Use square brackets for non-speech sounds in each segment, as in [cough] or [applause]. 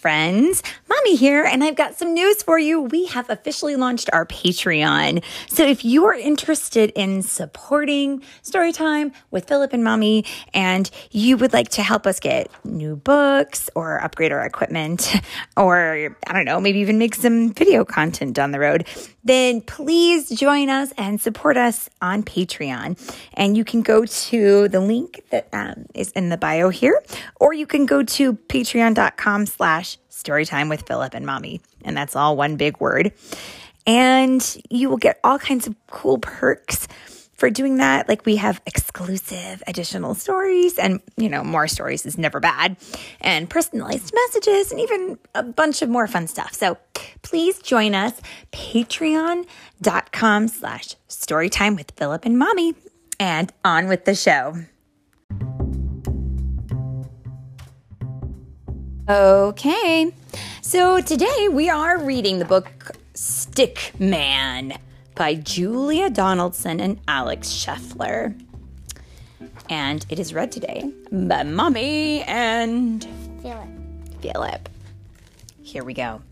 friends. Mommy here, and I've got some news for you. We have officially launched our Patreon. So if you are interested in supporting Storytime with Philip and Mommy, and you would like to help us get new books or upgrade our equipment, [laughs] or I don't know, maybe even make some video content down the road, then please join us and support us on Patreon. And you can go to the link that um, is in the bio here, or you can go to patreon.com slash storytime with Philip and mommy. And that's all one big word. And you will get all kinds of cool perks for doing that. Like we have exclusive additional stories and, you know, more stories is never bad and personalized messages and even a bunch of more fun stuff. So please join us, patreon.com slash storytime with Philip and mommy and on with the show. Okay, so today we are reading the book Stick Man by Julia Donaldson and Alex Scheffler. And it is read today by Mommy and Philip. Philip. Here we go.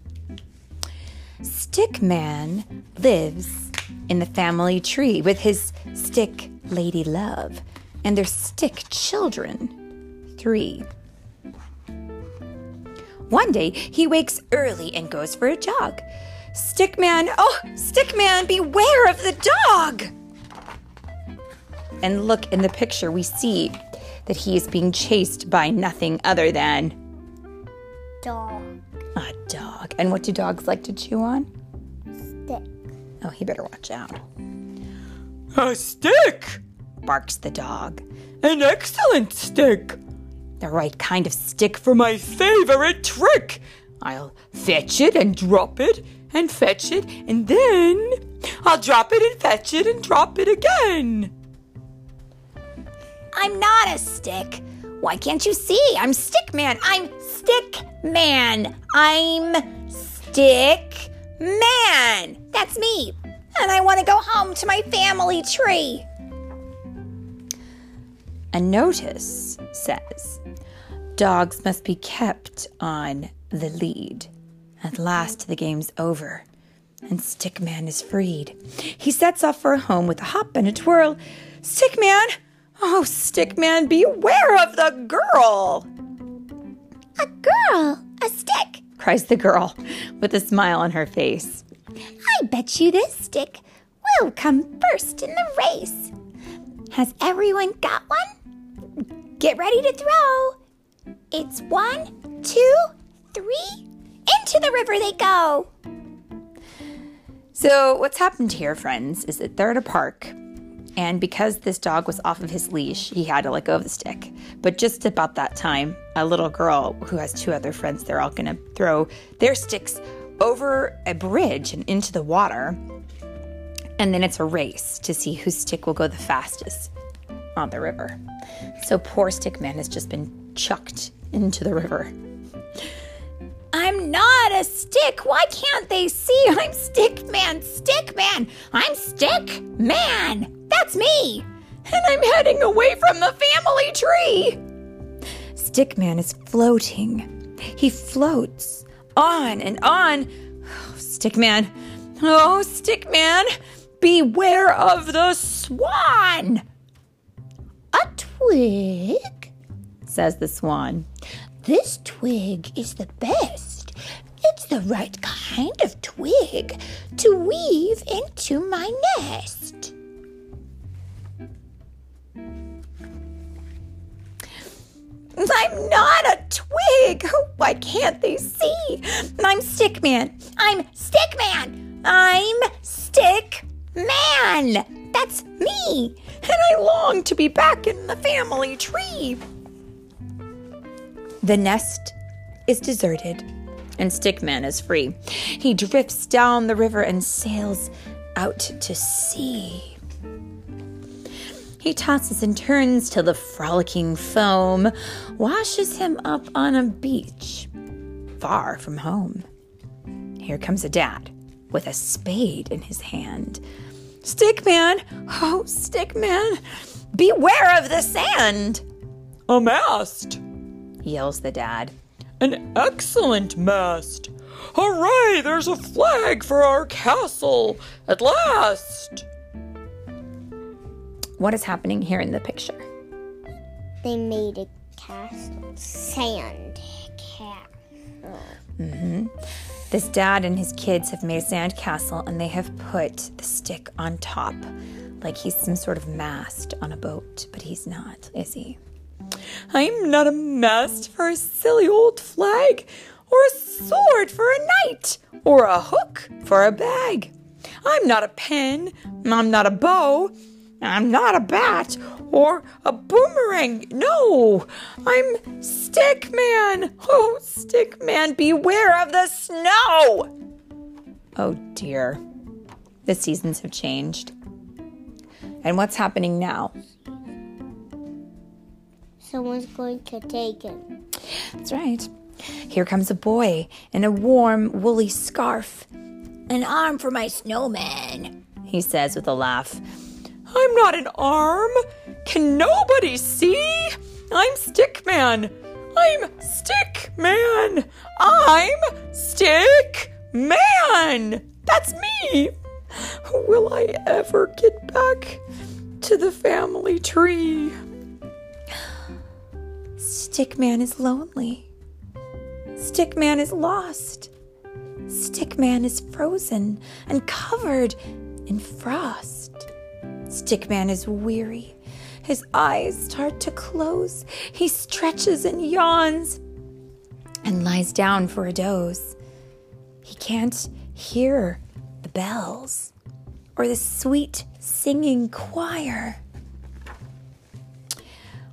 Stick Man lives in the family tree with his stick lady love and their stick children, three. One day, he wakes early and goes for a jog. Stickman, oh, Stickman, beware of the dog! And look in the picture, we see that he is being chased by nothing other than Dog. a dog. And what do dogs like to chew on? Stick. Oh, he better watch out. A stick, barks the dog. An excellent stick. The right kind of stick for my favorite trick. I'll fetch it and drop it and fetch it, and then I'll drop it and fetch it and drop it again. I'm not a stick. Why can't you see? I'm Stick Man. I'm Stick Man. I'm Stick Man. That's me. And I want to go home to my family tree. A notice says dogs must be kept on the lead. At last, the game's over, and Stickman is freed. He sets off for home with a hop and a twirl. Stickman! Oh, Stickman, beware of the girl! A girl. A stick. cries the girl with a smile on her face. I bet you this stick will come first in the race. Has everyone got one? Get ready to throw. It's one, two, three. Into the river they go. So, what's happened here, friends, is that they're at a park, and because this dog was off of his leash, he had to let go of the stick. But just about that time, a little girl who has two other friends, they're all gonna throw their sticks over a bridge and into the water. And then it's a race to see whose stick will go the fastest on the river. So, poor Stickman has just been chucked into the river. I'm not a stick. Why can't they see? [laughs] I'm Stick Man, Stick Man. I'm Stick Man. That's me. and I'm heading away from the family tree. Stickman is floating. He floats on and on. Oh, Stickman, oh, Stickman, beware of the swan, A twig? Says the swan. This twig is the best. It's the right kind of twig to weave into my nest. I'm not a twig. Why can't they see? I'm Stickman. I'm Stickman. I'm Stick Man. That's me. and I long to be back in the family tree. The nest is deserted, and Stickman is free. He drifts down the river and sails out to sea. He tosses and turns till the frolicking foam washes him up on a beach far from home. Here comes a dad with a spade in his hand. Stickman, oh, Stickman, beware of the sand. A mast, yells the dad. an excellent mast. Hooray, there's a flag for our castle at last. What is happening here in the picture? They made a castle. Sand castle. Mm-hmm. This dad and his kids have made a sand castle and they have put the stick on top, like he's some sort of mast on a boat, but he's not, is he? I'm not a mast for a silly old flag, or a sword for a knight, or a hook for a bag. I'm not a pen, I'm not a bow, I'm not a bat, or a boomerang. No, I'm Stick Man. Oh, Stick Man, beware of the snow. Oh dear. The seasons have changed. And what's happening now? Someone's going to take it. That's right. Here comes a boy in a warm, woolly scarf. An arm for my snowman, he says with a laugh. I'm not an arm. Can nobody see? I'm Stickman. I'm Stickman. I'm Stickman. That's me. Will I ever get back to the family tree? Stickman is lonely. Stickman is lost. Stickman is frozen and covered in frost. Stickman is weary. His eyes start to close. He stretches and yawns and lies down for a doze. He can't hear the bells or the sweet singing choir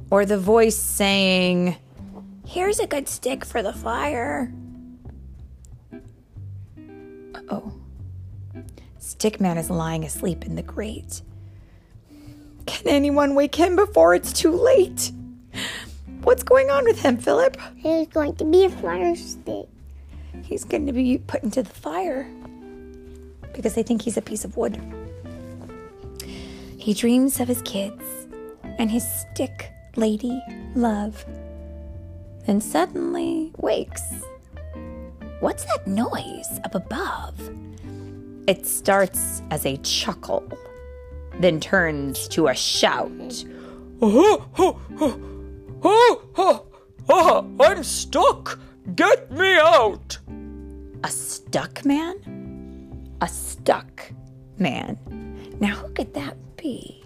or the voice saying, Here's a good stick for the fire. Oh. Stickman is lying asleep in the grate. Can anyone wake him before it's too late? What's going on with him, Philip? He's going to be a fire stick. He's going to be put into the fire because they think he's a piece of wood. He dreams of his kids and his stick lady love. Then suddenly wakes. What's that noise up above? It starts as a chuckle, then turns to a shout. Oh, oh, oh, oh, oh, oh, I'm stuck. Get me out. A stuck man? A stuck man. Now, who could that be?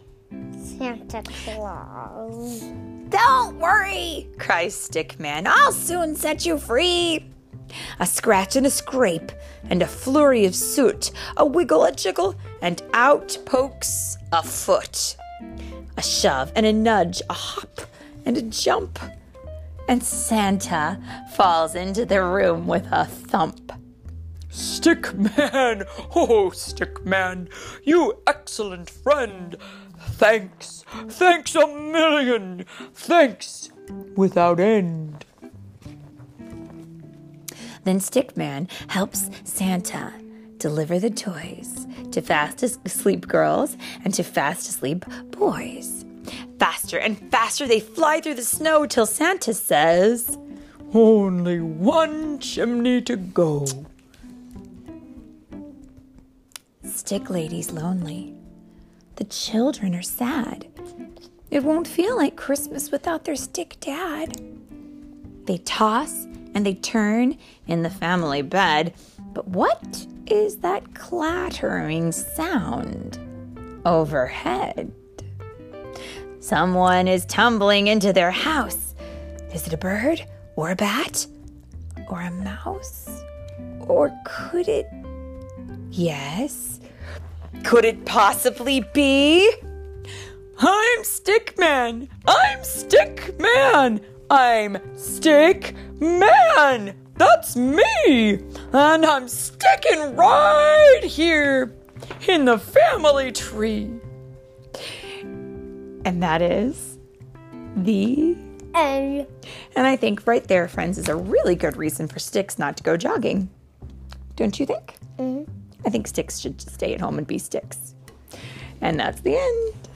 Santa Claus. Don't worry, cries Stickman. I'll soon set you free. A scratch and a scrape, and a flurry of soot, a wiggle, a jiggle, and out pokes a foot. A shove and a nudge, a hop and a jump. And Santa falls into the room with a thump. Stickman, [laughs] oh, Stickman, you excellent friend. Thanks, thanks a million, thanks without end. Then Stickman helps Santa deliver the toys to fast asleep girls and to fast asleep boys. Faster and faster they fly through the snow till Santa says, Only one chimney to go. Stick Lady's lonely. The children are sad. It won't feel like Christmas without their stick dad. They toss and they turn in the family bed, but what is that clattering sound overhead? Someone is tumbling into their house. Is it a bird or a bat or a mouse? Or could it? Yes. Could it possibly be? I'm Stickman, I'm Stickman, I'm Stickman. That's me, and I'm sticking right here in the family tree. And that is the. And And I think right there, friends, is a really good reason for Sticks not to go jogging. Don't you think? Mm-hmm. I think Sticks should stay at home and be Sticks. And that's the end.